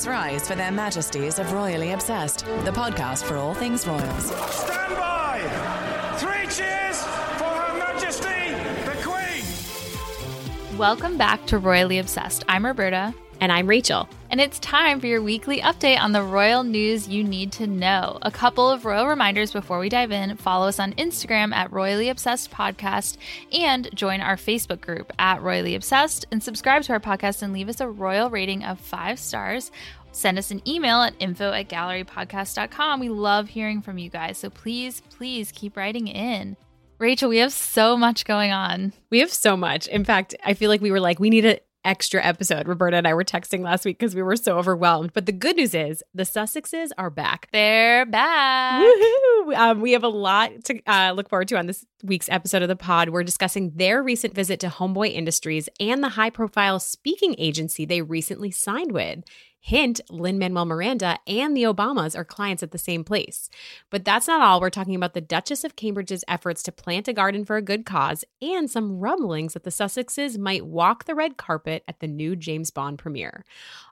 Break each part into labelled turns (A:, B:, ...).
A: Please rise for their majesties of Royally Obsessed, the podcast for all things royals.
B: Stand by! Three cheers for Her Majesty the Queen!
C: Welcome back to Royally Obsessed. I'm Roberta.
D: And I'm Rachel.
C: And it's time for your weekly update on the royal news you need to know. A couple of royal reminders before we dive in. Follow us on Instagram at Royally Obsessed Podcast and join our Facebook group at Royally Obsessed and subscribe to our podcast and leave us a royal rating of five stars. Send us an email at info at gallerypodcast.com. We love hearing from you guys. So please, please keep writing in. Rachel, we have so much going on.
D: We have so much. In fact, I feel like we were like, we need a extra episode. Roberta and I were texting last week because we were so overwhelmed. But the good news is the Sussexes are back.
C: They're back.
D: Woohoo! Um, we have a lot to uh, look forward to on this week's episode of the pod. We're discussing their recent visit to Homeboy Industries and the high profile speaking agency they recently signed with. Hint, Lin Manuel Miranda and the Obamas are clients at the same place. But that's not all. We're talking about the Duchess of Cambridge's efforts to plant a garden for a good cause and some rumblings that the Sussexes might walk the red carpet at the new James Bond premiere.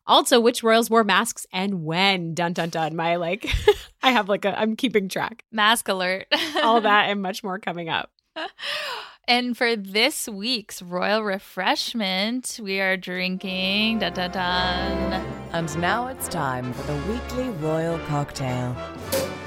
D: Also, which royals wore masks and when? Dun dun dun. My like, I have like a, I'm keeping track.
C: Mask alert.
D: All that and much more coming up.
C: And for this week's royal refreshment, we are drinking da da da
A: And now it's time for the weekly royal cocktail.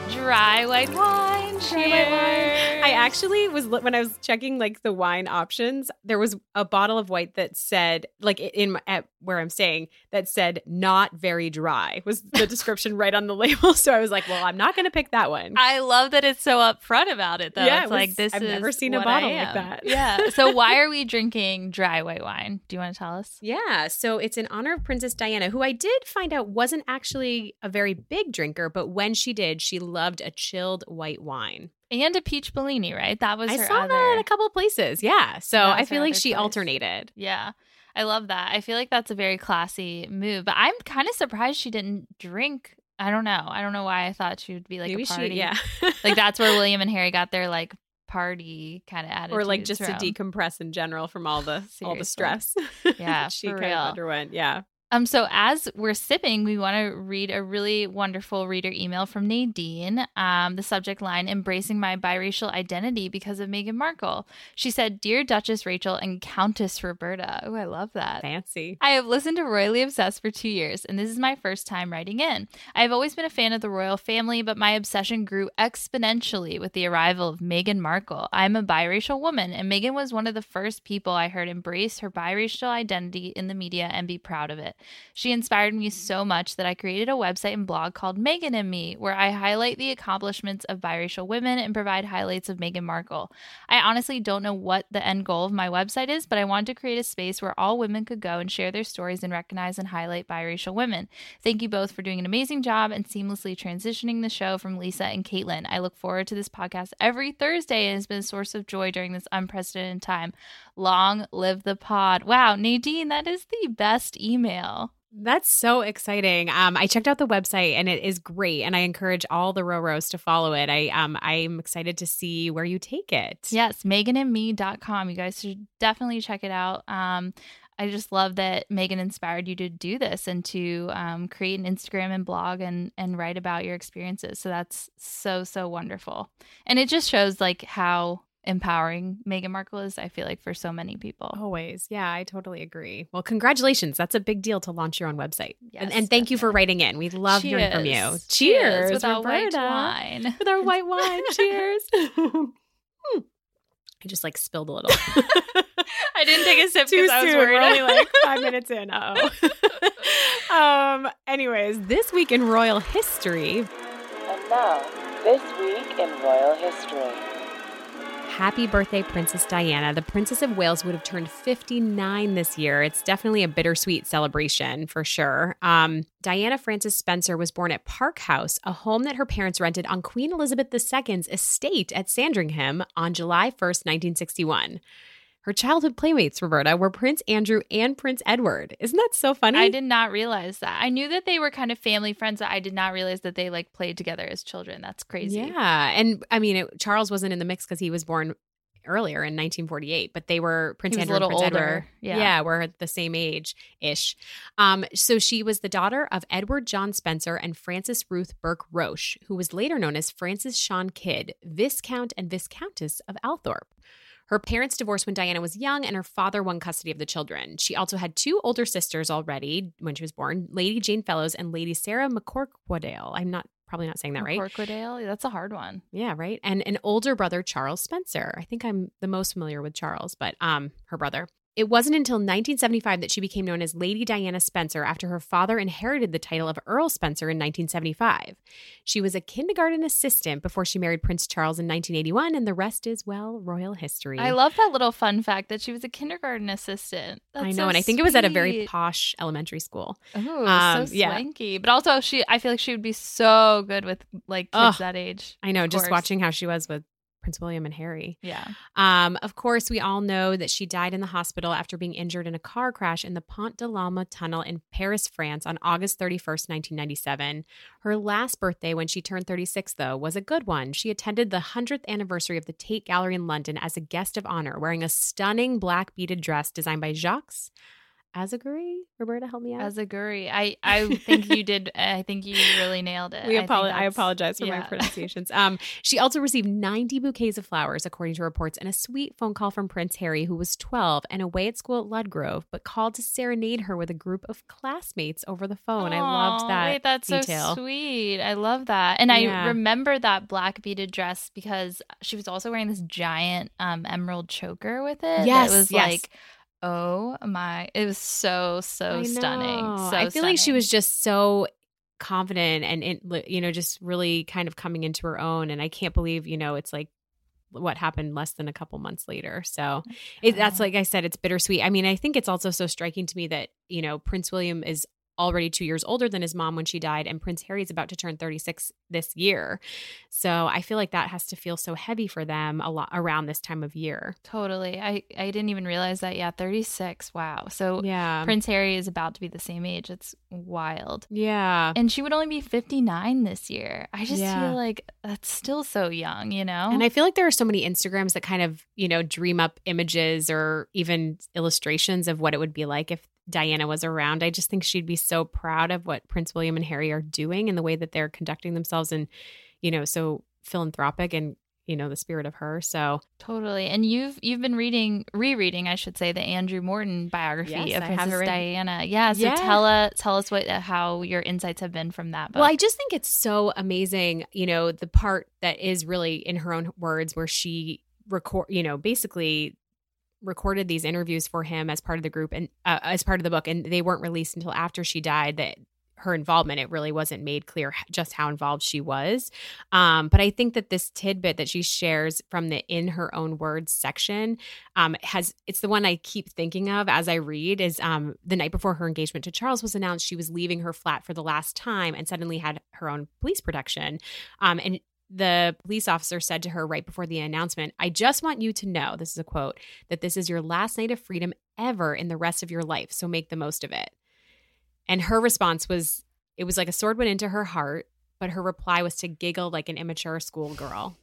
C: dry white wine.
D: Dry white wine. I actually was when I was checking like the wine options. There was a bottle of white that said like in at where I'm staying that said not very dry was the description right on the label. So I was like, well, I'm not going to pick that one.
C: I love that it's so upfront about it, though.
D: Yeah,
C: it's
D: it was-
C: like this.
D: I've
C: is
D: never seen a bottle like that.
C: Yeah. So why are we drinking dry white wine? Do you want to tell us?
D: Yeah, so it's in honor of Princess Diana, who I did find out wasn't actually a very big drinker, but when she did, she loved a chilled white wine.
C: And a peach Bellini, right? That was
D: I saw
C: other.
D: that in a couple of places. Yeah, so I feel like she
C: choice.
D: alternated.
C: Yeah. I love that. I feel like that's a very classy move, but I'm kind of surprised she didn't drink. I don't know. I don't know why I thought she would be like
D: Maybe
C: a party.
D: she, yeah,
C: like that's where William and Harry got their like party kind of attitude.
D: or like just to decompress in general from all the all the stress.
C: Yeah,
D: she kind of underwent. Yeah,
C: Um, so as we're sipping, we want to read a really wonderful reader email from Nadine. Um, the subject line: "Embracing my biracial identity because of Meghan Markle." She said, "Dear Duchess Rachel and Countess Roberta." Oh, I love that.
D: fancy.
C: I have listened to Royally Obsessed for two years, and this is my first time writing in. I have always been a fan of the royal family, but my obsession grew exponentially with the arrival of Meghan Markle. I'm a biracial woman, and Meghan was one of the first people I heard embrace her biracial identity in the media and be proud of it. She inspired me so much that I created a website and blog called Megan and Me, where I highlight the accomplishments of biracial women and provide highlights of Meghan Markle. I honestly don't know what the end goal of my website is, but I wanted to create a space where all women could go and share their stories and recognize and highlight biracial women. Thank you both for doing an amazing job and seamlessly transitioning the show from Lisa and Caitlin. I look forward to this podcast every Thursday and it's been a source of joy during this unprecedented time. Long live the pod. Wow, Nadine, that is the best email.
D: That's so exciting. Um, I checked out the website and it is great, and I encourage all the Roros to follow it. I um, I'm excited to see where you take it.
C: Yes, meganandme.com. You guys should definitely check it out. Um, I just love that Meghan inspired you to do this and to um, create an Instagram and blog and and write about your experiences. So that's so so wonderful, and it just shows like how empowering Meghan Markle is. I feel like for so many people.
D: Always. Yeah, I totally agree. Well, congratulations. That's a big deal to launch your own website.
C: Yes,
D: and, and thank you for writing in. We love hearing from you.
C: Cheers.
D: Cheers.
C: with our white wine.
D: With our white wine. Cheers. Hmm. I just like spilled a little.
C: I didn't take a sip
D: Too
C: because I was
D: soon.
C: worried.
D: We're only like five minutes in. Uh oh. um. Anyways, this week in royal history,
E: And now, this week in royal history.
D: Happy birthday, Princess Diana. The Princess of Wales would have turned 59 this year. It's definitely a bittersweet celebration for sure. Um, Diana Frances Spencer was born at Park House, a home that her parents rented on Queen Elizabeth II's estate at Sandringham on July 1st, 1961. Her childhood playmates, Roberta, were Prince Andrew and Prince Edward. Isn't that so funny?
C: I did not realize that. I knew that they were kind of family friends, but I did not realize that they like played together as children. That's crazy.
D: Yeah. And I mean, it, Charles wasn't in the mix because he was born earlier in 1948, but they were Prince Andrew
C: a little
D: and Prince
C: older.
D: Edward.
C: Yeah.
D: yeah, were the same age ish. Um, so she was the daughter of Edward John Spencer and Frances Ruth Burke Roche, who was later known as Frances Shand Kydd, Viscount and Viscountess of Althorp. Her parents divorced when Diana was young, and her father won custody of the children. She also had two older sisters already when she was born Lady Jane Fellowes and Lady Sarah McCorquodale. I'm not probably not saying that right.
C: Corquedale? That's a hard one.
D: Yeah, right. And an older brother, Charles Spencer. I think I'm the most familiar with Charles, but um, her brother. It wasn't until 1975 that she became known as Lady Diana Spencer after her father inherited the title of Earl Spencer in 1975. She was a kindergarten assistant before she married Prince Charles in 1981, and the rest is, well, royal history.
C: I love that little fun fact that she was a kindergarten assistant. That's
D: I know,
C: so
D: and I think it was at a very posh elementary school.
C: Ooh,
D: um,
C: so
D: yeah.
C: swanky. But also, she I feel like she would be so good with like kids that age.
D: I know, just watching how she was with Prince William and Harry.
C: Yeah.
D: Um, of course, we all know that she died in the hospital after being injured in a car crash in the Pont de l'Alma tunnel in Paris, France on August 31st, 1997. Her last birthday when she turned 36, though, was a good one. She attended the 100th anniversary of the Tate Gallery in London as a guest of honor, wearing a stunning black beaded dress designed by Jacques Azaguri. Roberta, help me out.
C: As a guri, I I think you did. I think you really nailed it.
D: we
C: I
D: apologize. I apologize for my pronunciations. Um, she also received 90 bouquets of flowers, according to reports, and a sweet phone call from Prince Harry, who was 12 and away at school at Ludgrove, but called to serenade her with a group of classmates over the phone. I loved that.
C: Wait, that's
D: detail.
C: so sweet. I love that. And
D: Yeah.
C: I remember that black beaded dress because she was also wearing this giant um, emerald choker with it.
D: Yes,
C: It was
D: yes.
C: like, oh my. It was so, so stunning. So
D: I feel like she was just so confident and, it, you know, just really kind of coming into her own. And I can't believe, you know, it's like what happened less than a couple months later. So it, that's like I said, it's bittersweet. I mean, I think it's also so striking to me that, you know, Prince William is already two years older than his mom when she died, and Prince Harry's about to turn 36 this year. So I feel like that has to feel so heavy for them a lot around this time of year.
C: Totally. I, I didn't even realize that. Yeah, 36. Wow. So
D: Yeah.
C: Prince Harry is about to be the same age. It's wild.
D: yeah.
C: And she would only be 59 this year. I just
D: Yeah.
C: feel like that's still so young, you know?
D: And I feel like there are so many Instagrams that kind of, you know, dream up images or even illustrations of what it would be like if Diana was around. I just think she'd be so proud of what Prince William and Harry are doing and the way that they're conducting themselves and, you know, so philanthropic and, you know, the spirit of her. So
C: Totally. And you've you've been reading rereading, I should say, the Andrew Morton biography
D: Yes,
C: of
D: I
C: Princess Diana. Yeah. So
D: Yeah.
C: tell us tell us what uh, how your insights have been from that book.
D: Well, I just think it's so amazing, you know, the part that is really in her own words where she record, you know, basically recorded these interviews for him as part of the group and uh, as part of the book and they weren't released until after she died that her involvement it really wasn't made clear just how involved she was. Um, but i think that this tidbit that she shares from the in her own words section um, has it's the one i keep thinking of as i read is um, the night before her engagement to charles was announced she was leaving her flat for the last time and suddenly had her own police protection um, and the police officer said to her right before the announcement, I just want you to know this is a quote that this is your last night of freedom ever in the rest of your life. So make the most of it. And her response was, it was like a sword went into her heart, but her reply was to giggle like an immature schoolgirl.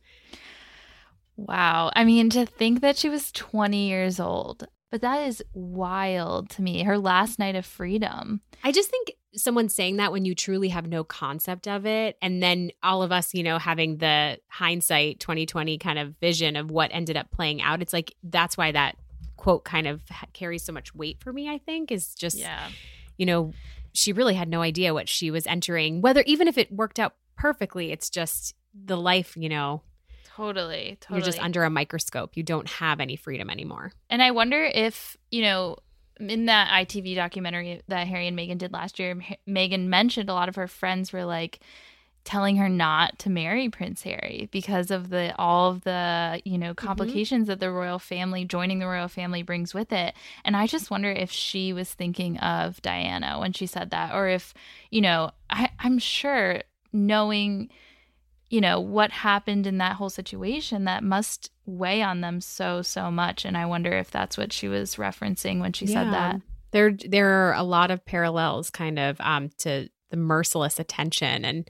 C: wow. I mean, to think that she was 20 years old. But that is wild to me. Her last night of freedom.
D: I just think someone saying that when you truly have no concept of it, and then all of us, you know, having the hindsight 2020 kind of vision of what ended up playing out, it's like that's why that quote kind of carries so much weight for me, I think, is just,
C: Yeah.
D: you know, she really had no idea what she was entering, whether even if it worked out perfectly, it's just the life, you know,
C: Totally. Totally.
D: you're just under a microscope. You don't have any freedom anymore.
C: And I wonder if, you know, in that ITV documentary that Harry and Meghan did last year, M- Meghan mentioned a lot of her friends were like telling her not to marry Prince Harry because of the all of the, you know, complications mm-hmm. that the royal family joining the royal family brings with it. And I just wonder if she was thinking of Diana when she said that or if, you know, I, I'm sure knowing you know what happened in that whole situation that must weigh on them so so much and i wonder if that's what she was referencing when she yeah. said that
D: there there are a lot of parallels kind of um to the merciless attention and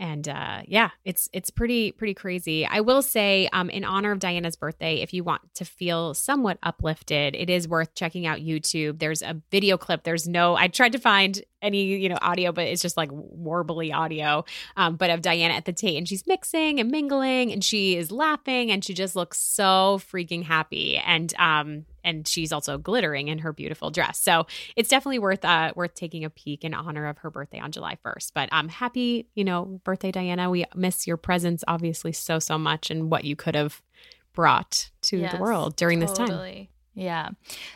D: and uh, yeah, it's it's pretty pretty crazy. I will say, um, in honor of Diana's birthday, if you want to feel somewhat uplifted, it is worth checking out YouTube. There's a video clip. There's no. I tried to find any you know audio, but it's just like warbly audio. Um, but of Diana at the Tate, and she's mixing and mingling, and she is laughing, and she just looks so freaking happy. And um, and she's also glittering in her beautiful dress. So it's definitely worth uh worth taking a peek in honor of her birthday on July 1st. But I'm um, happy, you know, birthday Diana. We miss your presence obviously so so much and what you could have brought to yes, the world during totally. this time.
C: Yeah.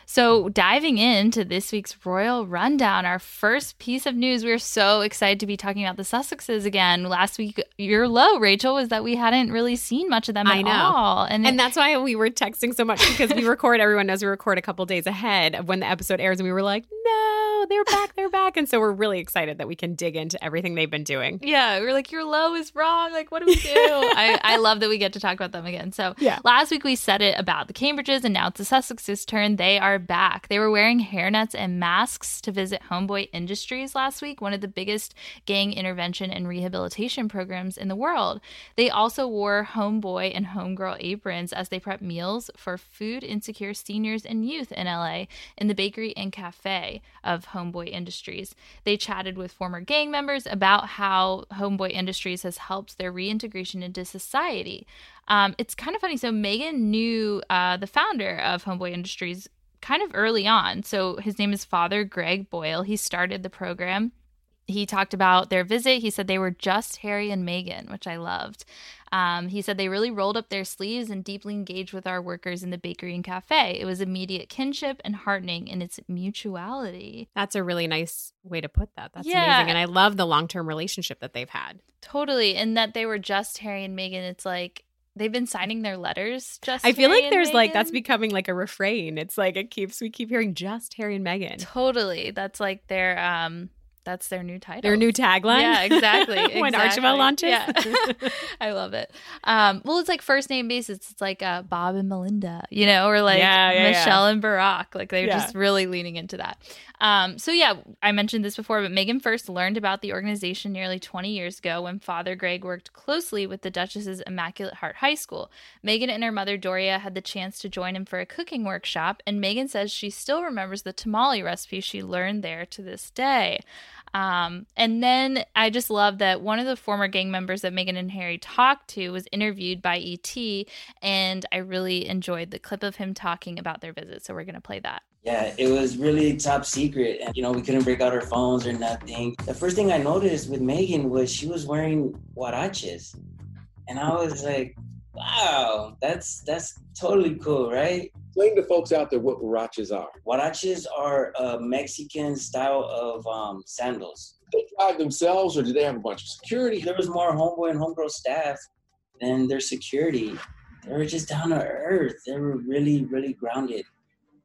C: So, diving into this week's Royal Rundown, our first piece of news, we are so excited to be talking about the Sussexes again. Last week, your low, Rachel, was that we hadn't really seen much of them I at know. all.
D: And, and that's why we were texting so much because we record, everyone knows we record a couple days ahead of when the episode airs. And we were like, no, they're back, they're back. And so we're really excited that we can dig into everything they've been doing.
C: Yeah. We are like, your low is wrong. Like, what do we do? I, I love that we get to talk about them again. So, yeah. last week we said it about the Cambridges, and now it's the Sussexes turn, they are back. They were wearing hairnets and masks to visit Homeboy Industries last week, one of the biggest gang intervention and rehabilitation programs in the world. They also wore Homeboy and Homegirl aprons as they prep meals for food insecure seniors and youth in LA in the bakery and cafe of Homeboy Industries. They chatted with former gang members about how Homeboy Industries has helped their reintegration into society. Um, it's kind of funny. So Meghan knew uh, the founder of Homeboy Industries kind of early on. So his name is Father Greg Boyle. He started the program. He talked about their visit. He said they were just Harry and Meghan, which I loved. Um, he said they really rolled up their sleeves and deeply engaged with our workers in the bakery and cafe. It was immediate kinship and heartening in its mutuality.
D: That's a really nice way to put that. That's yeah. amazing. And I love the long term relationship that they've had.
C: Totally. And that they were just Harry and Meghan. It's like, they've been signing their letters just
D: i feel Harry like there's like that's becoming like a refrain. It's like it keeps we keep hearing just harry and meghan.
C: Totally. That's like their um that's their new title.
D: Their new tagline.
C: Yeah, exactly.
D: when
C: exactly.
D: Archibald launches.
C: Yeah. I love it. Um, well, it's like first name basis. It's like uh, Bob and Melinda, you know, or like yeah, yeah, Michelle yeah. and Barack. Like they're just really leaning into that. Um, so yeah, I mentioned this before, but Meghan first learned about the organization nearly 20 years ago when Father Greg worked closely with the Duchess's Immaculate Heart High School. Meghan and her mother Doria had the chance to join him for a cooking workshop, and Meghan says she still remembers the tamale recipe she learned there to this day. Um, and then I just love that one of the former gang members that Meghan and Harry talked to was interviewed by ET, and I really enjoyed the clip of him talking about their visit. So we're going to play that.
E: Yeah, it was really top secret. And, you know, we couldn't break out our phones or nothing. The first thing I noticed with Meghan was she was wearing huaraches. And I was like, wow, that's that's totally cool, right?
F: Explain to folks out there what huaraches are.
E: Huaraches are a Mexican style of um, sandals.
F: They drive themselves, or do they have a bunch of security?
E: There was more homeboy and homegirl staff than their security. They were just down to earth. They were really, really grounded.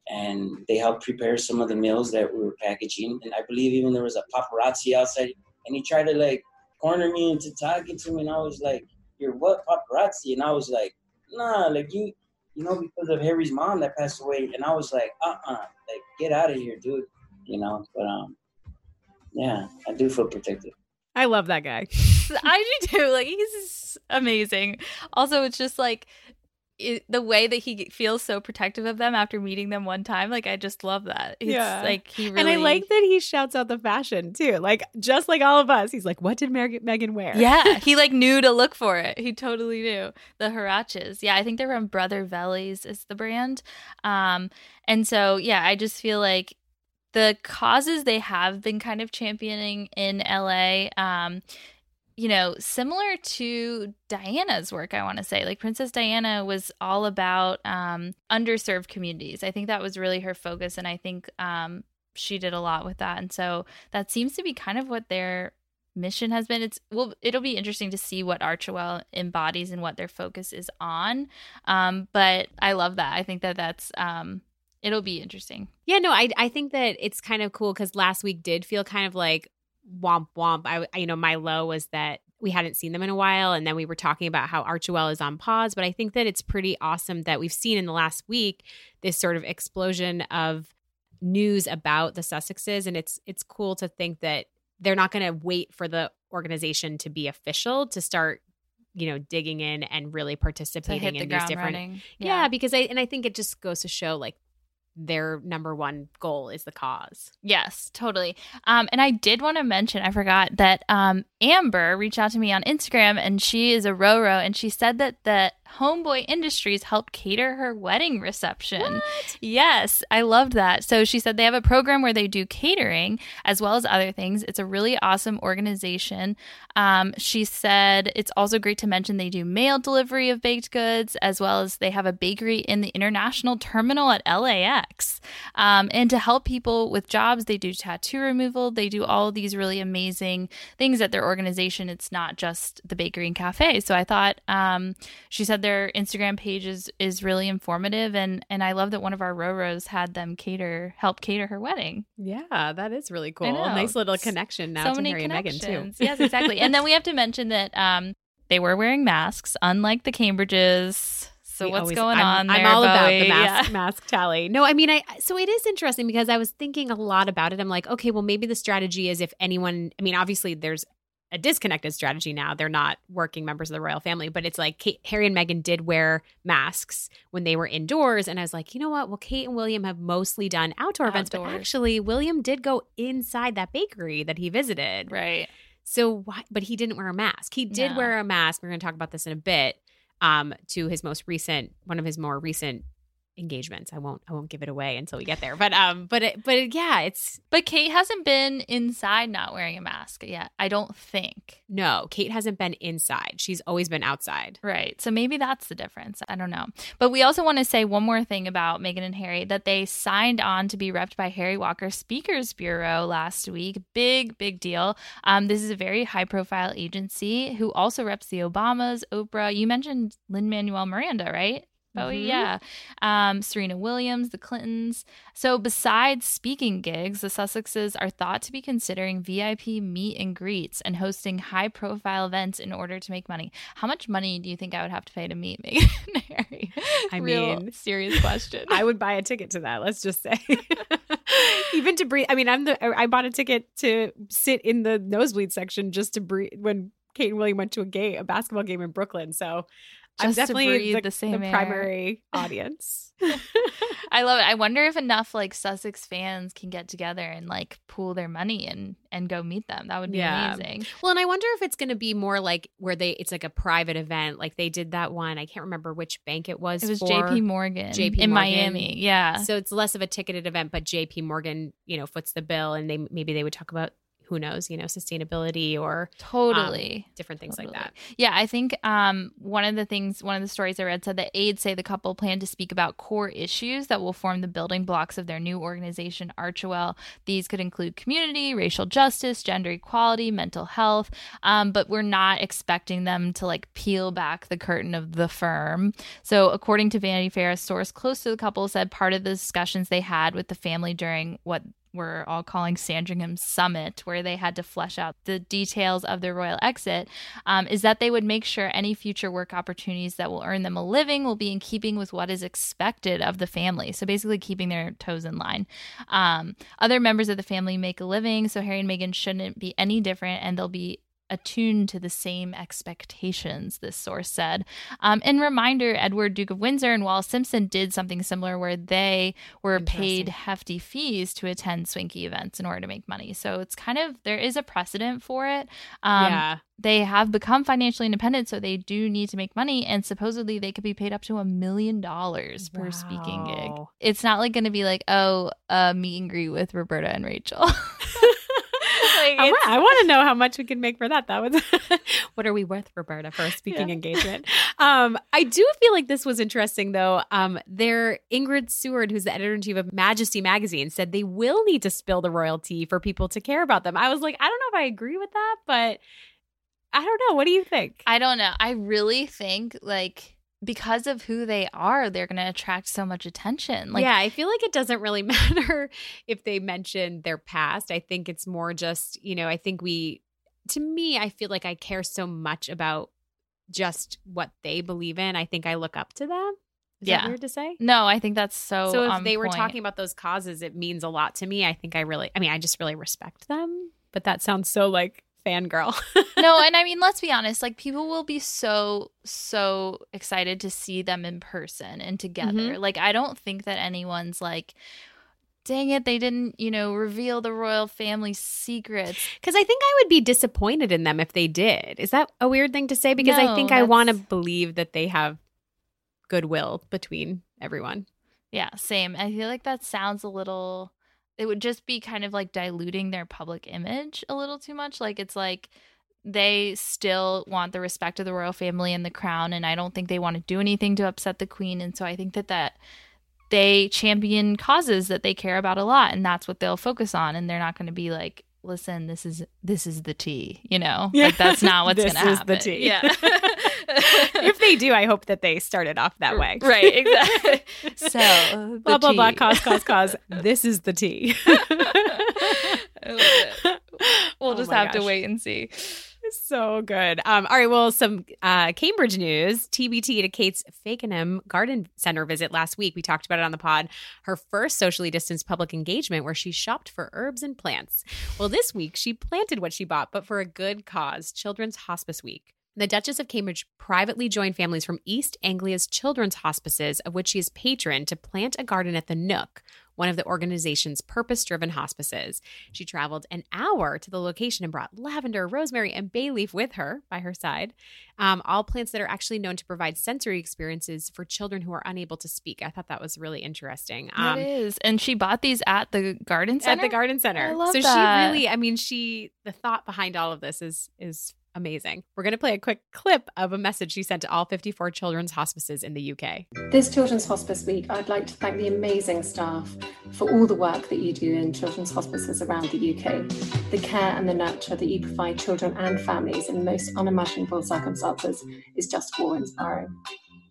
E: And they helped prepare some of the meals that we were packaging. And I believe even there was a paparazzi outside, and he tried to like corner me into talking to me, and I was like, "You're what paparazzi?" And I was like, "Nah, like you, you know, because of Harry's mom that passed away, and I was like, uh uh like get out of here, dude, you know. But um, yeah, I do feel protected.
D: I love that guy.
C: I do too. Like he's amazing. Also, it's just like it, the way that he feels so protective of them after meeting them one time, like I just love that. It's yeah, like he really...
D: and I like that he shouts out the fashion too, like just like all of us. He's like, "What did Meg- Meghan wear?"
C: Yeah, he like knew to look for it. He totally knew the huaraches. Yeah, I think they're from Brother Vellies is the brand, um, and so yeah, I just feel like the causes they have been kind of championing in LA. Um, you know, similar to Diana's work, I want to say. Like Princess Diana was all about um, underserved communities. I think that was really her focus. And I think um, she did a lot with that. And so that seems to be kind of what they're mission has been. It's well, it'll be interesting to see what Archewell embodies and what their focus is on. Um, but I love that. I think that that's um, it'll be interesting.
D: Yeah, no, I I think that it's kind of cool because last week did feel kind of like womp womp. I I- you know my low was that we hadn't seen them in a while, and then we were talking about how Archewell is on pause. But I think that it's pretty awesome that we've seen in the last week this sort of explosion of news about the Sussexes, and it's it's cool to think that they're not going to wait for the organization to be official to start you know digging in and really participating
C: hit the
D: in these different
C: running.
D: yeah. because I and I think it just goes to show like their number one goal is the cause.
C: Yes, totally. Um, and I did want to mention, I forgot that um, Amber reached out to me on Instagram, and she is a Roro, and she said that the Homeboy Industries helped cater her wedding reception. Yes, I loved that. So she said they have a program where they do catering as well as other things. It's a really awesome organization. Um, she said it's also great to mention they do mail delivery of baked goods as well as they have a bakery in the international terminal at LAX. Um, and to help people with jobs, they do tattoo removal. They do all these really amazing things at their organization. It's not just the bakery and cafe. So I thought um, she said their Instagram page is is really informative, and and I love that one of our Roros had them cater help cater her wedding.
D: Yeah, that is really cool. Nice little connection now
C: so
D: to
C: many
D: Harry and Meghan too.
C: yes, exactly. and then we have to mention that um, they were wearing masks, unlike the Cambridges. So
D: We
C: what's
D: always-
C: going
D: I'm,
C: on
D: I'm
C: there,
D: all about the mask,
C: Yeah.
D: mask tally. No, I mean, I so it is interesting because I was thinking a lot about it. I'm like, okay, well, maybe the strategy is if anyone. I mean, obviously, there's a disconnected strategy now. They're not working members of the royal family, but it's like Kate, Harry and Meghan did wear masks when they were indoors, and I was like, you know what? Well, Kate and William have mostly done outdoor, events, but actually, William did go inside that bakery that he visited.
C: Right.
D: So why? But he didn't wear a mask. He did
C: No.
D: wear a mask. We're going to talk about this in a bit. Um, to his most recent, one of his more recent engagements. I won't. I won't give it away until we get there. But um, but it, but yeah, it's
C: But Kate hasn't been inside not wearing a mask yet. I don't think.
D: no. Kate hasn't been inside. She's always been outside.
C: Right. So maybe that's the difference. I don't know. But we also want to say one more thing about Meghan and Harry that they signed on to be repped by Harry Walker Speakers Bureau last week. Big, big deal. Um, this is a very high profile agency who also reps the Obamas, Oprah. You mentioned Lin Manuel Miranda, right? Oh,
D: Mhm.
C: yeah. Um, Serena Williams, the Clintons. So, besides speaking gigs, the Sussexes are thought to be considering VIP meet and greets and hosting high profile events in order to make money. How much money do you think I would have to pay to meet Meghan and Harry?
D: I
C: Real
D: mean,
C: serious question.
D: I would buy a ticket to that. Let's just say, even to breathe. I mean, I'm the. I bought a ticket to sit in the nosebleed section just to breathe when Kate and William went to a game, a basketball game in Brooklyn. So. I'm definitely the,
C: the same air.
D: primary audience.
C: I love it. I wonder if enough like Sussex fans can get together and like pool their money and and go meet them. That would be
D: Yeah.
C: amazing.
D: Well, and I wonder if it's going to be more like where they it's like a private event, like they did that one. I can't remember which bank it was.
C: It was. JP Morgan
D: JP
C: in
D: Morgan.
C: Miami. Yeah.
D: So it's less of a ticketed event, but JP Morgan, you know, foots the bill, and they maybe they would talk about who knows, you know, sustainability or
C: totally.
D: different things like that.
C: Yeah, I think um, one of the things, one of the stories I read said that aides say the couple plan to speak about core issues that will form the building blocks of their new organization, Archewell. These could include community, racial justice, gender equality, mental health, um, but we're not expecting them to like peel back the curtain of the firm. So, according to Vanity Fair, a source close to the couple said part of the discussions they had with the family during what we're all calling Sandringham Summit, where they had to flesh out the details of their royal exit, um, is that they would make sure any future work opportunities that will earn them a living will be in keeping with what is expected of the family. So basically, keeping their toes in line. Um, other members of the family make a living, so Harry and Meghan shouldn't be any different, and they'll be attuned to the same expectations, this source said. Um, and reminder Edward, Duke of Windsor, and Wallis Simpson did something similar where they were paid hefty fees to attend swanky events in order to make money. So it's kind of, there is a precedent for it. Um,
D: yeah.
C: They have become financially independent, so they do need to make money. And supposedly they could be paid up to a million dollars per speaking gig. It's not like going to be like, oh, a meet and greet with Roberta and Rachel. like like
D: I, want to know how much we can make for that. That was what are we worth, Roberta, for a speaking
C: Yeah.
D: engagement? Um, I do feel like this was interesting, though. Um, there, Ingrid Seward, who's the editor in chief of Majesty magazine, said they will need to spill the royalty for people to care about them. I was like, I don't know if I agree with that, but I don't know. What do you think?
C: I don't know. I really think like because of who they are, they're going to attract so much attention. Like
D: yeah, I feel like it doesn't really matter if they mention their past. I think it's more just, you know, I think we, to me, I feel like I care so much about just what they believe in. I think I look up to them. Is
C: Yeah.
D: that weird to say?
C: no, I think that's so.
D: so if they were
C: point.
D: talking about those causes, it means a lot to me. I think I really, I mean, I just really respect them. But that sounds so like fangirl.
C: no, and I mean, let's be honest. Like, people will be so so excited to see them in person and together.
D: Mm-hmm.
C: Like, I don't think that anyone's like, "Dang it, they didn't," you know, reveal the royal family secrets.
D: Because I think I would be disappointed in them if they did. Is that a weird thing to say? Because I
C: No,
D: think I want to believe that they have goodwill between everyone.
C: Yeah, same. I feel like that sounds a little. It would just be kind of like diluting their public image a little too much. Like it's like they still want the respect of the royal family and the crown, and I don't think they want to do anything to upset the queen. And so I think that that they champion causes that they care about a lot, and that's what they'll focus on. And they're not going to be like, "Listen, this is this is the tea," you know?
D: Yeah.
C: Like that's not what's going to
D: is
C: happen.
D: the tea.
C: Yeah.
D: if they do, I hope that they started off that way.
C: Right, exactly. So,
D: blah blah blah. Cause cause cause. This is the tea.
C: I love it. We'll
D: Oh
C: just have to wait and see.
D: So good. Um, all right. Well, some uh, Cambridge news. TBT to Kate's Fakenham Garden Center visit last week. We talked about it on the pod. Her first socially distanced public engagement where she shopped for herbs and plants. Well, this week she planted what she bought, but for a good cause Children's Hospice Week. The Duchess of Cambridge privately joined families from East Anglia's children's hospices, of which she is patron, to plant a garden at the Nook, one of the organization's purpose driven hospices. She traveled an hour to the location and brought lavender, rosemary, and bay leaf with her by her side. Um, all plants that are actually known to provide sensory experiences for children who are unable to speak. I thought that was really interesting. Um,
C: it is. And she bought these at the garden center.
D: at the garden center.
C: I love
D: so
C: that.
D: she really, I mean, she the thought behind all of this is is amazing. We're going to play a quick clip of a message she sent to all 54 children's hospices in the UK.
G: This Children's Hospice Week, I'd like to thank the amazing staff for all the work that you do in children's hospices around the UK, the care and the nurture that you provide children and families in the most unimaginable circumstances is just awe inspiring.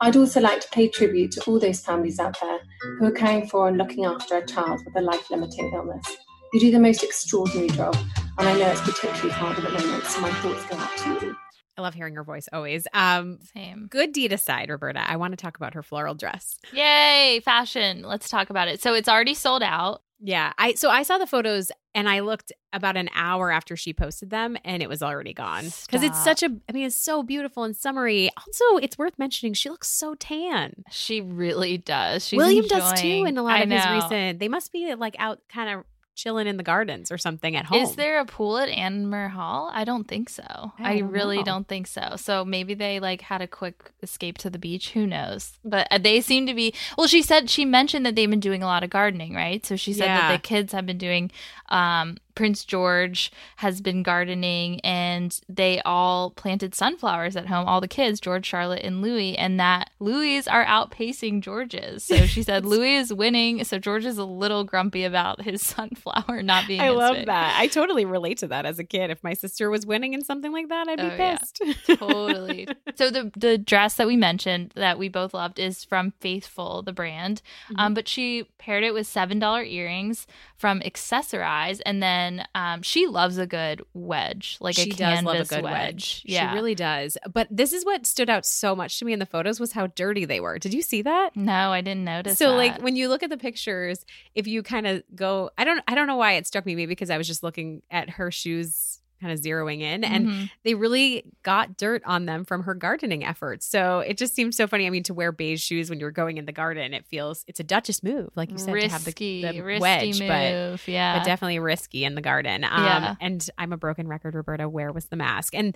G: I'd also like to pay tribute to all those families out there who are caring for and looking after a child with a life limiting illness. You do the most extraordinary job, and I know it's particularly hard at the moment, so my thoughts go out to you.
D: I love hearing her voice always. Um,
C: Same.
D: good deed aside, Roberta, I want to talk about her floral dress.
C: Yay, fashion. Let's talk about it. So it's already sold out.
D: Yeah, I so I saw the photos and I looked about an hour after she posted them and it was already gone because it's such a I mean it's so beautiful and summery. Also, it's worth mentioning she looks so tan.
C: She really does. She's
D: William does too in a lot
C: I
D: of his recent. They must be like out kind of chilling in the gardens or something at home.
C: Is there a pool at Anmer Hall? I don't think so.
D: I
C: I,
D: don't
C: really
D: know.
C: don't think so. So maybe they like had a quick escape to the beach. Who knows? But uh, they seem to be. Well, she said she mentioned that they've been doing a lot of gardening, right? So she said
D: Yeah.
C: that the kids have been doing. Um, Prince George has been gardening, and they all planted sunflowers at home. All the kids, George, Charlotte, and Louis, and that Louis are outpacing George's. So she said Louis is winning. So George is a little grumpy about his sunflower not being.
D: I love
C: big.
D: that. I totally relate to that as a kid. If my sister was winning in something like that, I'd be
C: Oh, yeah.
D: pissed.
C: totally. So the the dress that we mentioned that we both loved is from Faithfull, the brand.
D: Mm-hmm.
C: Um, but she paired it with seven dollar earrings from Accessorize, and then um, she loves a good wedge, like
D: she
C: a
D: does love a good wedge.
C: wedge. Yeah,
D: She really does. But this is what stood out so much to me in the photos was how dirty they were. Did you see that?
C: No, I didn't notice.
D: so like when you look at the pictures, if you kind of go, I don't, I don't know why it struck me, maybe because I was just looking at her shoes, kind of zeroing in, and
C: Mhm.
D: they really got dirt on them from her gardening efforts. So it just seems so funny. I mean, to wear beige shoes when you're going in the garden, it feels it's a Duchess move, like you said,
C: risky,
D: to have the, the
C: risky
D: wedge, but
C: yeah,
D: but definitely risky in the garden. Um,
C: Yeah.
D: And I'm a broken record, Roberta. Where was the mask? And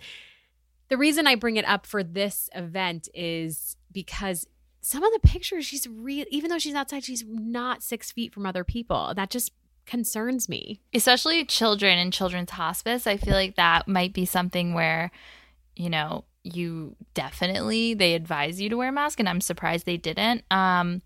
D: the reason I bring it up for this event is because some of the pictures, she's real, even though she's outside, she's not six feet from other people. That just concerns me.
C: Especially children in children's hospice. I feel like that might be something where, you know, you definitely they advise you to wear a mask and I'm surprised they didn't. Um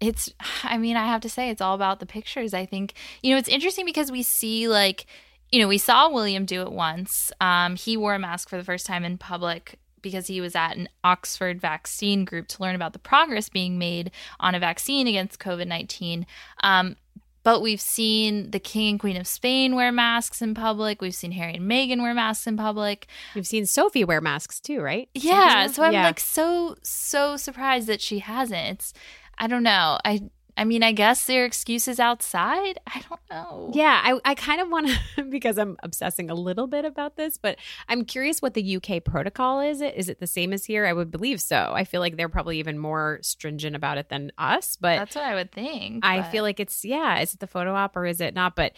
C: it's I mean, I have to say it's all about the pictures. I think, you know, it's interesting because we see like you know, we saw William do it once. Um, he wore a mask for the first time in public because he was at an Oxford vaccine group to learn about the progress being made on a vaccine against COVID 19. Um, but we've seen the King and Queen of Spain wear masks in public. We've seen Harry and Meghan wear masks in public.
D: We've seen Sophie wear masks too, right?
C: Yeah. So I'm
D: Yeah.
C: like so, so surprised that she hasn't. It's, I don't know. I, I mean, I guess their excuse is outside. I don't know.
D: Yeah, I, I kind of want to because I'm obsessing a little bit about this, but I'm curious what the UK protocol is. Is it the same as here? I would believe so. I feel like they're probably even more stringent about it than us, but
C: That's what I would think.
D: I
C: but-
D: feel like it's yeah. Is it the photo op or is it not? But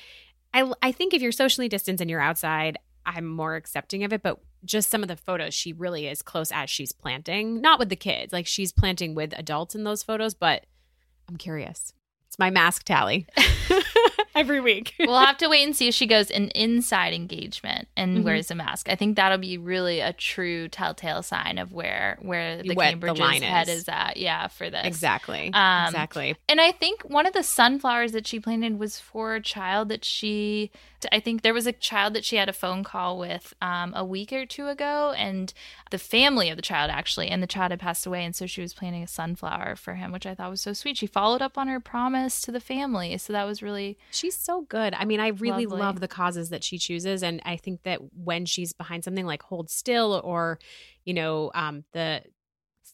D: I I think if you're socially distanced and you're outside, I'm more accepting of it. But just some of the photos, she really is close as she's planting, not with the kids. Like she's planting with adults in those photos. But I'm curious. It's my mask tally every week.
C: we'll have to wait and see if she goes an inside engagement and
D: Mhm.
C: wears a mask. I think that'll be really a true telltale sign of where where the
D: What the
C: Cambridge's
D: line
C: head
D: is.
C: is at. Yeah, for this
D: exactly.
C: Um,
D: exactly.
C: And I think one of the sunflowers that she planted was for a child that she. I think there was a child that she had a phone call with um, a week or two ago, and the family of the child actually, and the child had passed away, and so she was planting a sunflower for him, which I thought was so sweet. She followed up on her promise to the family, so that was really
D: She's so good. I mean, I really
C: Lovely.
D: love the causes that she chooses. And I think that when she's behind something like Hold Still or, you know, um, the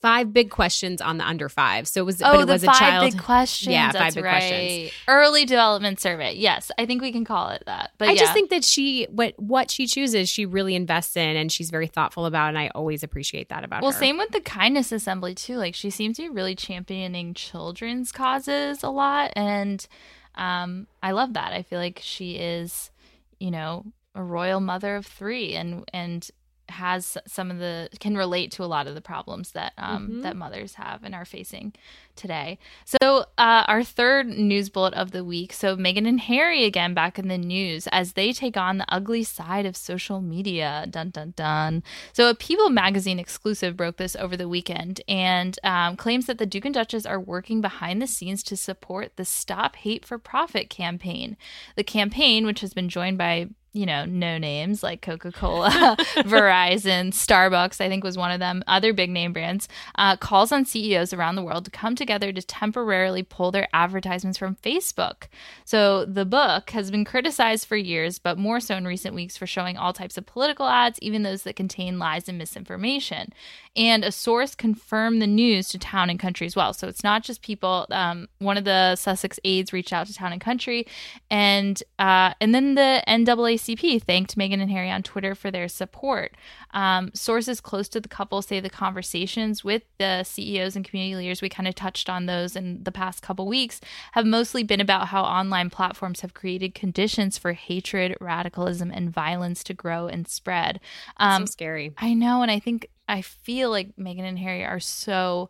D: five big questions on the under five. So it was, but
C: Oh,
D: it
C: the
D: was a
C: five
D: child.
C: big questions.
D: Yeah, five big
C: right.
D: questions.
C: Early development survey. Yes, I think we can call it that. But
D: I
C: yeah.
D: just think that she, what, what she chooses, she really invests in and she's very thoughtful about. And I always appreciate that about
C: well,
D: her.
C: Well, same with the kindness assembly too. Like she seems to be really championing children's causes a lot, and um, I love that. I feel like she is, you know, a royal mother of three, and and has some of the can relate to a lot of the problems that um,
D: Mhm.
C: that mothers have and are facing today. So uh, our third news bullet of the week. So Meghan and Harry again back in the news as they take on the ugly side of social media. Dun dun dun. So a People magazine exclusive broke this over the weekend and um, claims that the Duke and Duchess are working behind the scenes to support the Stop Hate for Profit campaign. The campaign, which has been joined by you know, no names like Coca Cola, Verizon, Starbucks, I think was one of them, other big name brands, uh, calls on CEOs around the world to come together to temporarily pull their advertisements from Facebook. So the book has been criticized for years, but more so in recent weeks for showing all types of political ads, even those that contain lies and misinformation. And a source confirmed the news to Town and Country as well. So it's not just people. Um, one of the Sussex aides reached out to Town and Country, and uh, and then the NAACP thanked Meghan and Harry on Twitter for their support. Um, sources close to the couple say the conversations with the CEOs and community leaders, we kind of touched on those in the past couple weeks, have mostly been about how online platforms have created conditions for hatred, radicalism, and violence to grow and spread. Um,
D: so scary.
C: I know, and I think I feel like Meghan and Harry are so,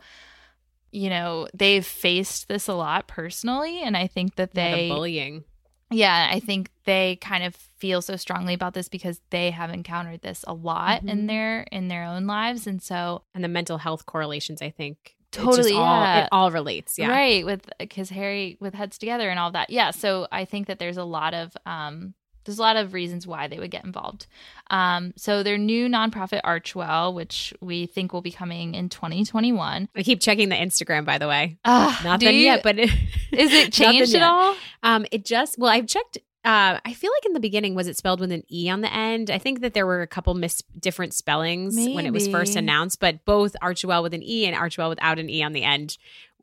C: you know, they've faced this a lot personally, and I think that
D: Yeah,
C: they
D: the bullying.
C: Yeah, I think they kind of feel so strongly about this because they have encountered this a lot in
D: Mhm.
C: their in their own lives, and so
D: And the mental health correlations, I think.
C: Totally,
D: all,
C: yeah.
D: It all relates. Yeah.
C: right with because Harry with heads together and all that. Yeah, so I think that there's a lot of um there's a lot of reasons why they would get involved. Um, so their new nonprofit Archewell, which we think will be coming in 2021.
D: I keep checking the Instagram, by the way.
C: Uh,
D: Not done yet, but it,
C: is it changed at
D: yet.
C: all?
D: Um, it just well, I've checked. Uh, I feel like in the beginning was it spelled with an e on the end. I think that there were a couple mis different spellings when it was first announced, but both Archewell with an e and Archwell without an e on the end.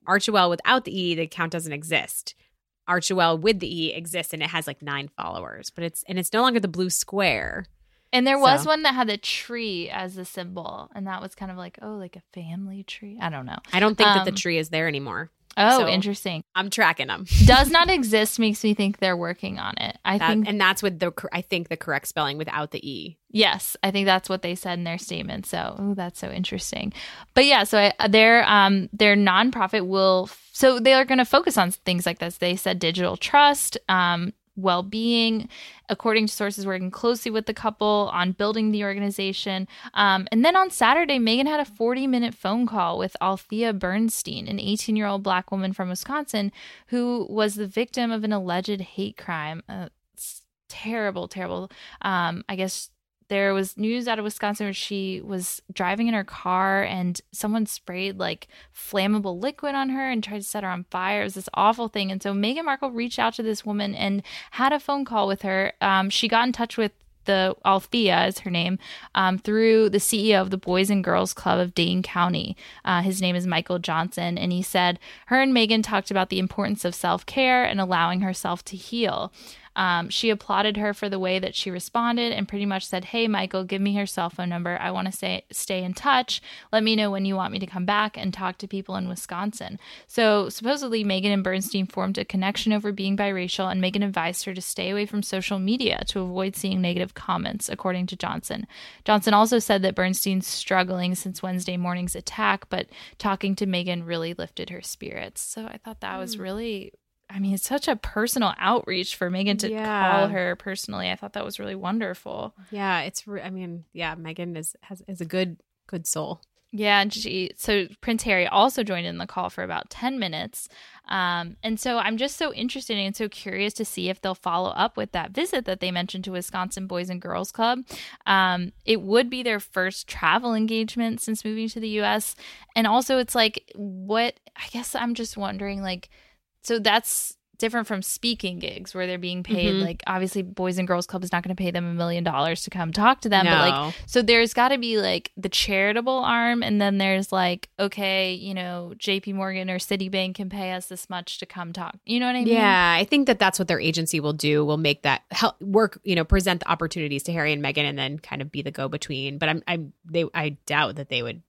D: Archwell without the e, the account doesn't exist. Archewell with the e exists and it has like nine followers, but it's and it's no longer the blue square.
C: And there was
D: So-
C: one that had a tree as a symbol, and that was kind of like, oh, like a family tree. I don't know.
D: I don't think that the
C: Um,
D: tree is there anymore.
C: Oh,
D: So-
C: interesting.
D: I'm tracking them.
C: Does not exist makes me think they're working on it. I
D: That,
C: think
D: and that's with the I think the correct spelling without the e.
C: Yes, I think that's what they said in their statement. So, ooh, that's so interesting. But yeah, so I, their um their nonprofit will so they are going to focus on things like this. They said digital trust, um, well being, according to sources working closely with the couple on building the organization. Um, and then on Saturday, Meghan had a 40 minute phone call with Althea Bernstein, an 18 year old black woman from Wisconsin who was the victim of an alleged hate crime. Uh, terrible, terrible. Um, I guess there was news out of Wisconsin where she was driving in her car and someone sprayed like flammable liquid on her and tried to set her on fire. It was this awful thing. And so Meghan Markle reached out to this woman and had a phone call with her. Um, she got in touch with the Althea is her name, um, through the CEO of the Boys and Girls Club of Dane County. Uh, his name is Michael Johnson. And he said her and Meghan talked about the importance of self care and allowing herself to heal. Um, she applauded her for the way that she responded and pretty much said, Hey, Michael, give me her cell phone number. I want to stay, stay in touch. Let me know when you want me to come back and talk to people in Wisconsin. So, supposedly, Meghan and Bernstein formed a connection over being biracial, and Meghan advised her to stay away from social media to avoid seeing negative comments, according to Johnson. Johnson also said that Bernstein's struggling since Wednesday morning's attack, but talking to Meghan really lifted her spirits. So, I thought that was really I mean, it's such a personal outreach for Meghan to
D: Yeah.
C: call her personally. I thought that was really wonderful.
D: Yeah, it's. Re- I mean, yeah, Meghan is has is a good good soul.
C: Yeah, and she so Prince Harry also joined in the call for about 10 minutes. Um, and so I'm just so interested and so curious to see if they'll follow up with that visit that they mentioned to Wisconsin Boys and Girls Club. Um, it would be their first travel engagement since moving to the US. And also it's like what I guess I'm just wondering like so that's different from speaking gigs where they're being paid
D: Mhm.
C: like obviously Boys and Girls Club is not going to pay them a million dollars to come talk to them but like so there's got to be like the charitable arm, and then there's like, okay, you know, J.P. Morgan or Citibank can pay us this much to come talk. You know what I mean?
D: Yeah, I think that that's what their agency will do. Will make that help work. You know, present the opportunities to Harry and Meghan, and then kind of be the go between. But I'm, I'm, they, I doubt that they would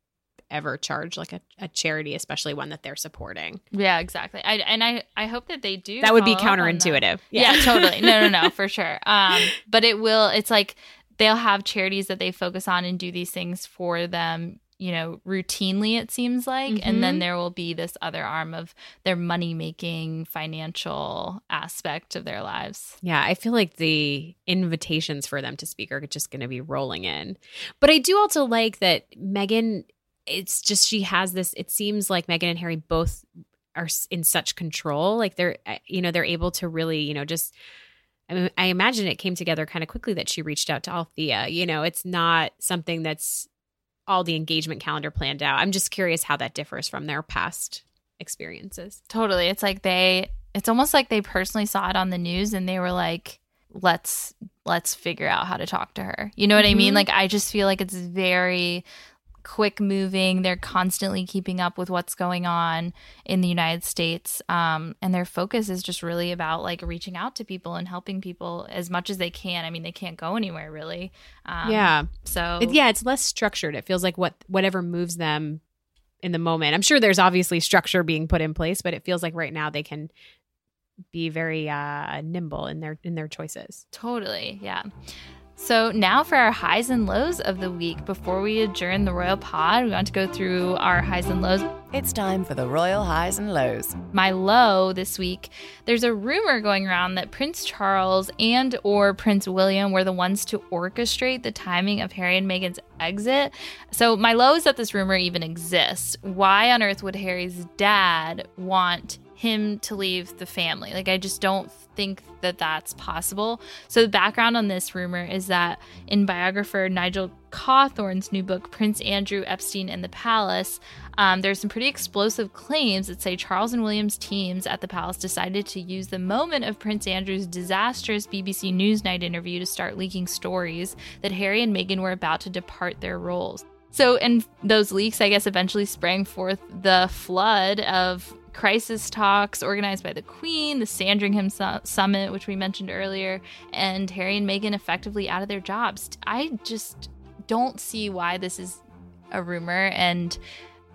D: ever charge like a, a charity, especially one that they're supporting.
C: yeah, exactly. I and I I hope that they do.
D: That would be
C: follow up on that.
D: counterintuitive.
C: Yeah. totally. No, no, no, for sure. Um, but it will. It's like they'll have charities that they focus on and do these things for them. You know, routinely it seems like, and then
D: Mhm.
C: there will be this other arm of their money making financial aspect of their lives.
D: Yeah, I feel like the invitations for them to speak are just going to be rolling in. But I do also like that Meghan, it's just she has this, it seems like Meghan and Harry both are in such control. Like they're, uh, you know, they're able to really, you know, just. I mean, I imagine it came together kind of quickly that she reached out to Althea. You know, it's not something that's all the engagement calendar planned out. I'm just curious how that differs from their past experiences.
C: Totally. It's like they it's almost like they personally saw it on the news and they were like, let's let's figure out how to talk to her. You know what I mean?
D: Mhm.
C: Like I just feel like it's very quick moving. They're constantly keeping up with what's going on in the United States. Um, and their focus is just really about like reaching out to people and helping people as much as they can. I mean, they can't go anywhere really. Um,
D: yeah.
C: So
D: It- yeah, it's less structured. It feels like what whatever moves them in the moment. I'm sure there's obviously structure being put in place, but it feels like right now they can be very uh nimble in their in their choices.
C: Totally, yeah. So now for our highs and lows of the week. Before we adjourn the Royal Pod, we want to go through our highs and lows.
A: It's time for the Royal Highs and Lows.
C: My low this week, there's a rumor going around that Prince Charles and or Prince William were the ones to orchestrate the timing of Harry and Meghan's exit. So my low is that this rumor even exists. Why on earth would Harry's dad want him to leave the family? Like I just don't think that that's possible. So the background on this rumor is that in biographer Nigel Cawthorne's new book Prince Andrew Epstein and the Palace, um, there's some pretty explosive claims that say Charles and William's teams at the palace decided to use the moment of Prince Andrew's disastrous BBC Newsnight interview to start leaking stories that Harry and Meghan were about to depart their roles. So, and those leaks, I guess, eventually sprang forth the flood of crisis talks organized by the Queen, the Sandringham Su- Summit, which we mentioned earlier, and Harry and Meghan effectively out of their jobs. I just don't see why this is a rumor. And,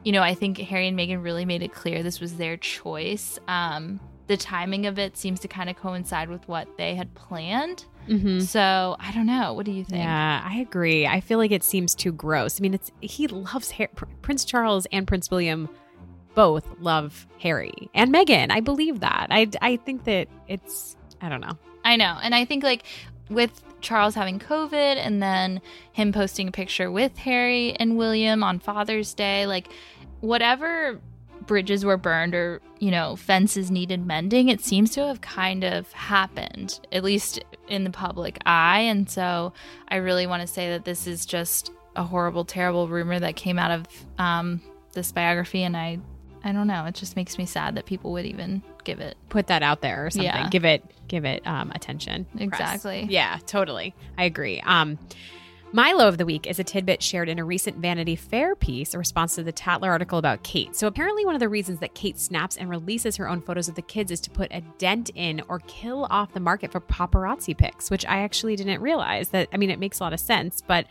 C: you know, I think Harry and Meghan really made it clear this was their choice. Um, the timing of it seems to kind of coincide with what they had planned.
D: Mm-hmm.
C: So I don't know. What do you think?
D: Yeah, I agree. I feel like it seems too gross. I mean, it's he loves Har- Pr- Prince Charles and Prince William both love Harry and Meghan. I believe that. I I think that it's I don't know.
C: I know. And I think like with Charles having COVID and then him posting a picture with Harry and William on Father's Day, like whatever bridges were burned or, you know, fences needed mending, it seems to have kind of happened, at least in the public eye. And so I really want to say that this is just a horrible, terrible rumor that came out of um, this biography. And I, I don't know. It just makes me sad that people would even give it.
D: Put that out there or something.
C: Yeah.
D: Give it give it um, attention. press.
C: Exactly.
D: Yeah, totally. I agree. Um, my low of the week is a tidbit shared in a recent Vanity Fair piece, a response to the Tatler article about Kate. So, apparently, one of the reasons that Kate snaps and releases her own photos of the kids is to put a dent in or kill off the market for paparazzi pics, which I actually didn't realize. That I mean, it makes a lot of sense, but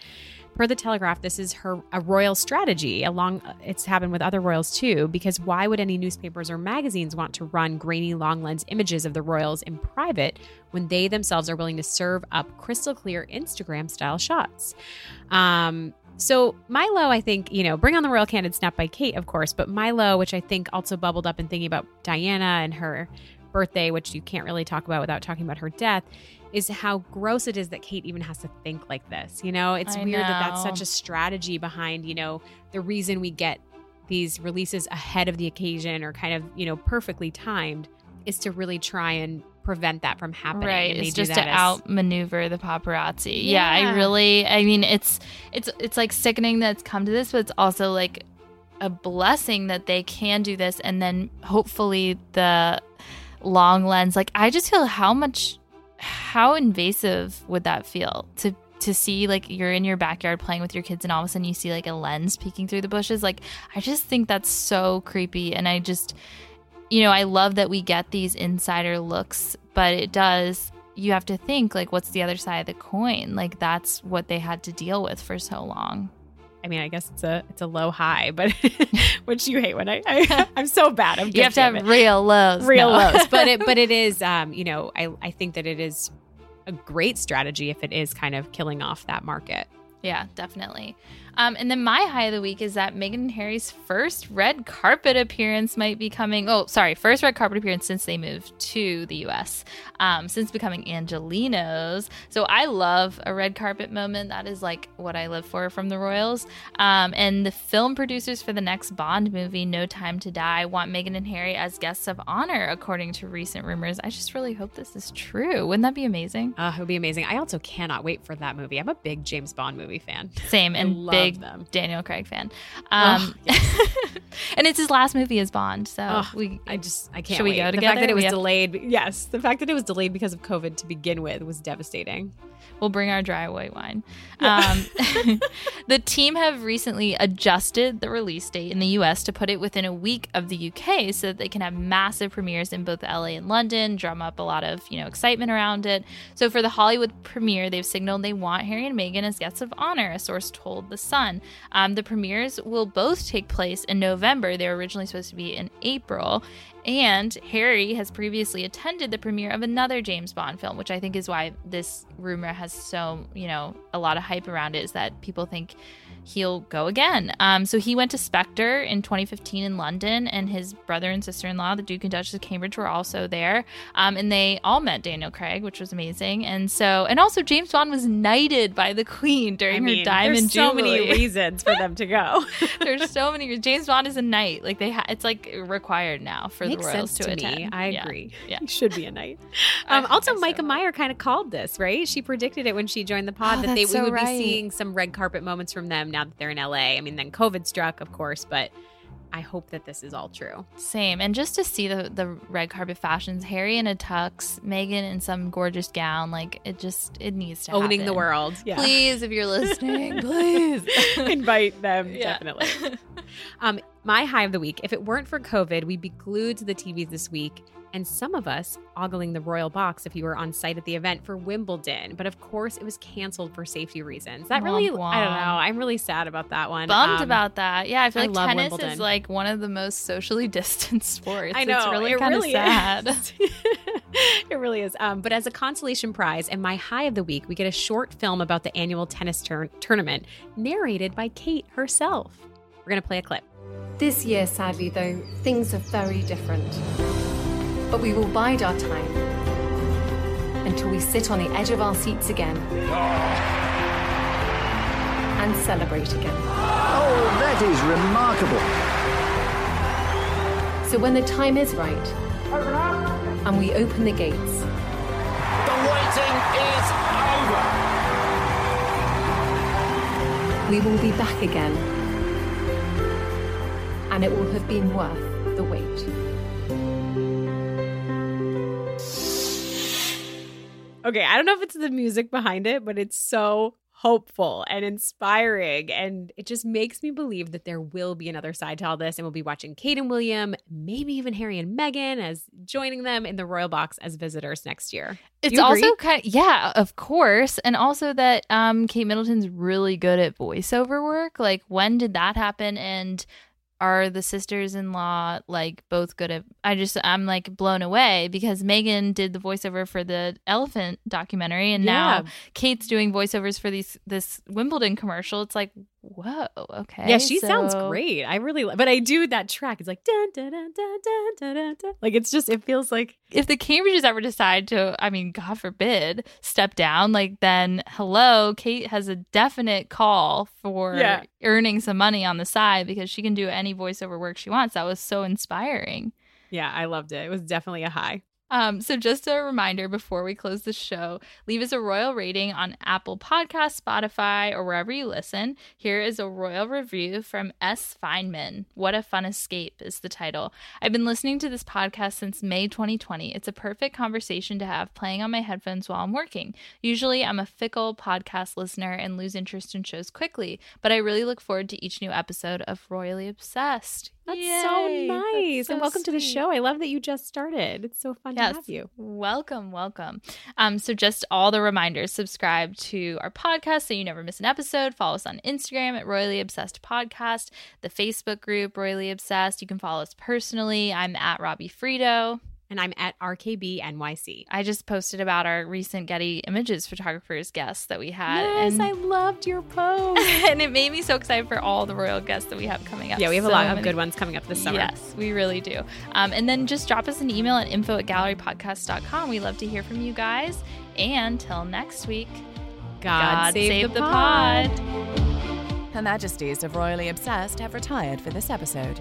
D: per the Telegraph, this is her a royal strategy. Along, it's happened with other royals too. Because why would any newspapers or magazines want to run grainy long lens images of the royals in private when they themselves are willing to serve up crystal clear Instagram style shots? Um, so Milo, I think, you know, bring on the royal candid snap by Kate, of course, but Milo, which I think also bubbled up in thinking about Diana and her birthday, which you can't really talk about without talking about her death, is how gross it is that Kate even has to think like this. You know, it's
C: I
D: weird that that's such a strategy behind, you know, the reason we get these releases ahead of the occasion or kind of, you know, perfectly timed is to really try and prevent that from happening.
C: Right. It's just to
D: as-
C: outmaneuver the paparazzi. Yeah.
D: Yeah.
C: I really I mean it's it's it's like sickening that it's come to this, but it's also like a blessing that they can do this and then hopefully the long lens like I just feel how much how invasive would that feel to to see like you're in your backyard playing with your kids and all of a sudden you see like a lens peeking through the bushes like I just think that's so creepy and I just you know, I love that we get these insider looks, but it does you have to think like what's the other side of the coin? Like that's what they had to deal with for so long.
D: I mean, I guess it's a it's a low high, but which you hate when I, I I'm so bad. I'm
C: You have to have real lows.
D: real
C: No.
D: lows but it but it is um you know i i think that it is a great strategy if it is kind of killing off that market
C: Yeah, definitely. Um, and then my high of the week is that Meghan and Harry's first red carpet appearance might be coming. Oh, sorry, first red carpet appearance since they moved to the U.S. Um, since becoming Angelenos. So I love a red carpet moment. That is like what I live for from the Royals. Um, and the film producers for the next Bond movie, No Time to Die, want Meghan and Harry as guests of honor, according to recent rumors. I just really hope this is true. Wouldn't that be amazing?
D: uh, it would be amazing i also cannot wait for that movie i'm a big james bond movie fan
C: Same and
D: love
C: big
D: them.
C: Daniel Craig fan. Um, and it's his last movie as Bond, so
D: Ugh,
C: we
D: i just i can't
C: Should we
D: wait.
C: go
D: the fact that it was
C: We
D: delayed yes the fact that it was delayed because of covid to begin with was devastating
C: we'll bring our dry white wine. Um, the team have recently adjusted the release date in the US to put it within a week of the UK so that they can have massive premieres in both LA and London, drum up a lot of, you know, excitement around it. So for the Hollywood premiere, they've signaled they want Harry and Meghan as guests of honor, a source told The Sun. Um, the premieres will both take place in November. They were originally supposed to be in April. And Harry has previously attended the premiere of another James Bond film, which I think is why this rumor has so, you know, a lot of hype around it is that people think he'll go again. Um, so he went to Spectre in 2015 in London, and his brother and sister in law, the Duke and Duchess of Cambridge, were also there. Um, and they all met Daniel Craig, which was amazing. And so, and also James Bond was knighted by the Queen during
D: I mean,
C: her diamond
D: there's so
C: jubilee.
D: many reasons for them to go
C: There's so many. James Bond is a knight. Like they, ha- it's like required now for
D: Makes
C: the royals
D: sense
C: to,
D: to
C: attend.
D: i
C: Yeah.
D: agree
C: Yeah.
D: he should be a knight um, also
C: so.
D: micah meyer kind of called this right she predicted it when she joined the pod
C: Oh,
D: that they
C: that's
D: we
C: so
D: would
C: right.
D: be seeing some red carpet moments from them now that they're in la i mean then covid struck of course but i hope that this is all true.
C: Same. And just to see the the red carpet fashions, Harry in a tux, Meghan in some gorgeous gown, like it just it needs to
D: owning the world yeah.
C: Please, if you're listening, please.
D: Invite them
C: Yeah.
D: definitely. Um my high of the week if it weren't for covid we'd be glued to the tvs this week and some of us ogling the royal box if you were on site at the event for wimbledon but of course it was canceled for safety reasons that really
C: Womp
D: i don't know. I'm really sad about that one
C: Bummed
D: Um,
C: about that. Yeah, I feel
D: I
C: like
D: love
C: tennis
D: Wimbledon.
C: is like one of the most socially distanced sports.
D: I know
C: It's really
D: it
C: kind of
D: really
C: sad.
D: is. it really is. Um, but as a consolation prize and my high of the week, we get a short film about the annual tennis tur- tournament, narrated by Kate herself. We're gonna play a clip.
G: This year, sadly, though, things are very different. But we will bide our time until we sit on the edge of our seats again and celebrate again.
H: Oh, that is remarkable.
G: So when the time is right and we open the gates,
B: The waiting is over.
G: we will be back again. And it will have been worth the wait.
D: Okay, I don't know if it's the music behind it, but it's so hopeful and inspiring. And it just makes me believe that there will be another side to all this. And we'll be watching Kate and William, maybe even Harry and Meghan as joining them in the royal box as visitors next year.
C: It's also kind of, yeah, of course. And also that um Kate Middleton's really good at voiceover work. Like when did that happen and are the sisters in law like both good at I just I'm like blown away because Meghan did the voiceover for the elephant documentary and
D: Yeah.
C: now Kate's doing voiceovers for these this Wimbledon commercial. It's like, whoa, okay.
D: Yeah, she sounds great. I really, but I do that track. It's like dun dun dun dun dun dun. dun. Like it's just, it feels like
C: if the Cambridges ever decide to, I mean, God forbid, step down, like then hello, Kate has a definite call for
D: Yeah.
C: earning some money on the side because she can do any voiceover work she wants. That was so inspiring.
D: Yeah, I loved it. It was definitely a high.
C: Um, so just a reminder before we close the show, leave us a royal rating on Apple Podcasts, Spotify, or wherever you listen. Here is a royal review from S. Feynman. What a fun escape is the title. I've been listening to this podcast since May 2020. It's a perfect conversation to have playing on my headphones while I'm working. Usually I'm a fickle podcast listener and lose interest in shows quickly, but I really look forward to each new episode of Royally Obsessed.
D: That's
C: Yay!
D: so
C: That's
D: nice.
C: so
D: and welcome to the show. I love that you just started. It's so fun to have you.
C: Welcome, welcome. Um, so just all the reminders, subscribe to our podcast so you never miss an episode. Follow us on Instagram at Royally Obsessed Podcast, the Facebook group Royally Obsessed. You can follow us personally. I'm at Robbie Frito.
D: And I'm at RKB NYC.
C: I just posted about our recent Getty Images photographers guests that we had.
D: Yes,
C: and,
D: I loved your post.
C: and it made me so excited for all the royal guests that we have coming up.
D: yeah, we have a
C: So
D: lot of good ones coming up this summer.
C: Yes, we really do. Um, and then just drop us an email at info at gallerypodcast.com. We love to hear from you guys. And till next week,
D: God, save, the,
C: pod.
A: Her Majesties of Royally Obsessed have retired for this episode.